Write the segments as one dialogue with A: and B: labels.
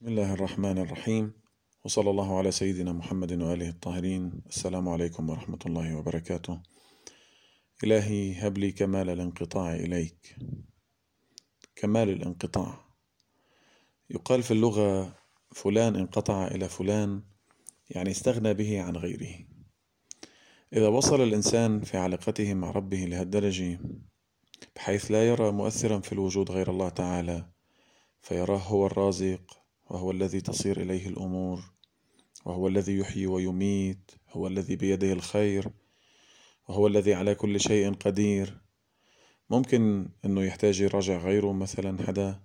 A: بسم الله الرحمن الرحيم. وصلى الله على سيدنا محمد وآله الطاهرين. السلام عليكم ورحمة الله وبركاته. إلهي هب لي كمال الانقطاع إليك. كمال الانقطاع. يقال في اللغة فلان انقطع إلى فلان يعني استغنى به عن غيره. إذا وصل الإنسان في علاقته مع ربه لهالدرجة بحيث لا يرى مؤثرا في الوجود غير الله تعالى فيراه هو الرازق وهو الذي تصير إليه الأمور وهو الذي يحيي ويميت هو الذي بيده الخير وهو الذي على كل شيء قدير. ممكن إنه يحتاج يراجع غيره مثلا حدا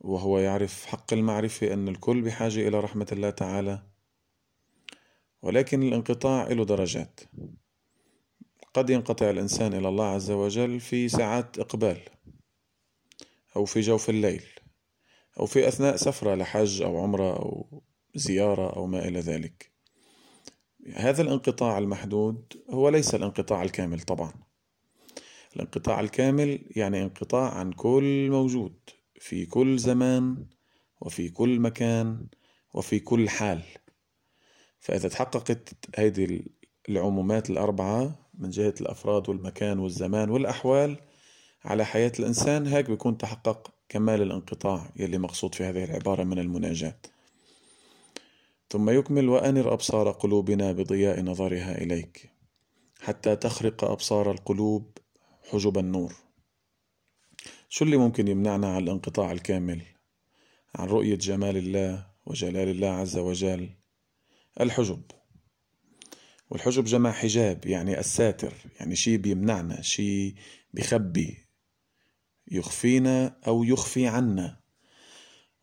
A: وهو يعرف حق المعرفة أن الكل بحاجة إلى رحمة الله تعالى. ولكن الانقطاع له درجات. قد ينقطع الإنسان إلى الله عز وجل في ساعات إقبال أو في جوف الليل. أو في أثناء سفرة لحج أو عمرة أو زيارة أو ما إلى ذلك. هذا الانقطاع المحدود هو ليس الانقطاع الكامل طبعا. الانقطاع الكامل يعني انقطاع عن كل موجود في كل زمان وفي كل مكان وفي كل حال. فإذا تحققت هذه العمومات الأربعة من جهة الأفراد والمكان والزمان والأحوال على حياة الإنسان هيك بيكون تحقق كمال الانقطاع يلي مقصود في هذه العبارة من المناجاة. ثم يكمل وأنر أبصار قلوبنا بضياء نظرها إليك حتى تخرق أبصار القلوب حجب النور. شو اللي ممكن يمنعنا عن الانقطاع الكامل؟ عن رؤية جمال الله وجلال الله عز وجل؟ الحجب. والحجب جمع حجاب يعني الساتر يعني شيء بيمنعنا شيء بخبي يخفينا أو يخفي عنا.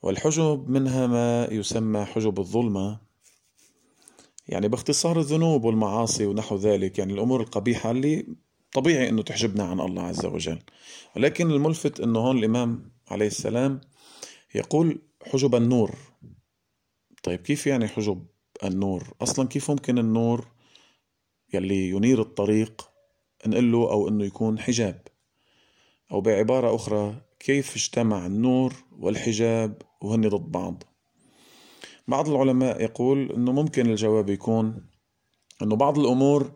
A: والحجب منها ما يسمى حجب الظلمة. يعني باختصار الذنوب والمعاصي ونحو ذلك يعني الأمور القبيحة اللي طبيعي أنه تحجبنا عن الله عز وجل. ولكن الملفت أنه هون الإمام عليه السلام يقول حجب النور. طيب كيف يعني حجب النور؟ أصلا كيف ممكن النور يلي ينير الطريق نقول له أو أنه يكون حجاب؟ أو بعبارة أخرى كيف اجتمع النور والحجاب وهن ضد بعض؟ بعض العلماء يقول أنه ممكن الجواب يكون أنه بعض الأمور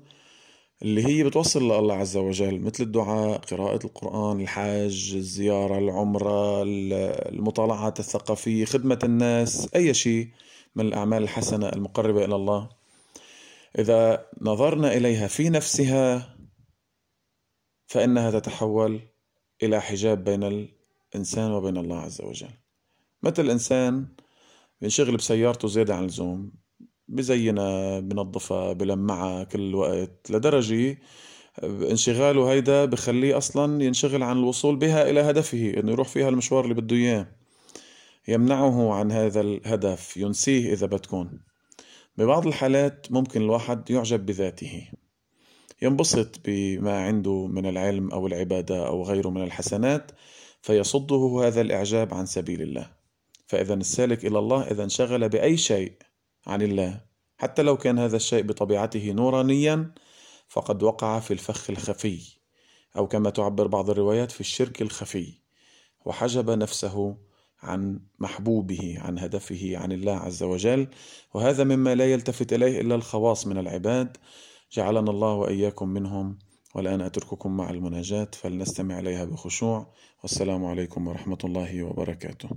A: اللي هي بتوصل لله عز وجل مثل الدعاء قراءة القرآن الحج الزيارة العمرة المطالعات الثقافية خدمة الناس أي شيء من الأعمال الحسنة المقربة إلى الله. إذا نظرنا إليها في نفسها فإنها تتحول إلى حجاب بين الإنسان وبين الله عز وجل. مثل إنسان بينشغل بسيارته زيادة عن اللزوم بزينها بنظفها بلمعها كل وقت لدرجة انشغاله هيدا بخليه أصلا ينشغل عن الوصول بها إلى هدفه إنه يروح فيها المشوار اللي بده إياه. يمنعه عن هذا الهدف ينسيه إذا بتكون. ببعض الحالات ممكن الواحد يعجب بذاته. ينبسط بما عنده من العلم أو العبادة أو غيره من الحسنات فيصده هذا الإعجاب عن سبيل الله. فإذا السالك إلى الله إذا انشغل بأي شيء عن الله حتى لو كان هذا الشيء بطبيعته نورانيا فقد وقع في الفخ الخفي أو كما تعبر بعض الروايات في الشرك الخفي. وحجب نفسه عن محبوبه عن هدفه عن الله عز وجل. وهذا مما لا يلتفت إليه إلا الخواص من العباد جعلنا الله وإياكم منهم والآن أترككم مع المناجاة فلنستمع إليها بخشوع. والسلام عليكم ورحمة الله وبركاته.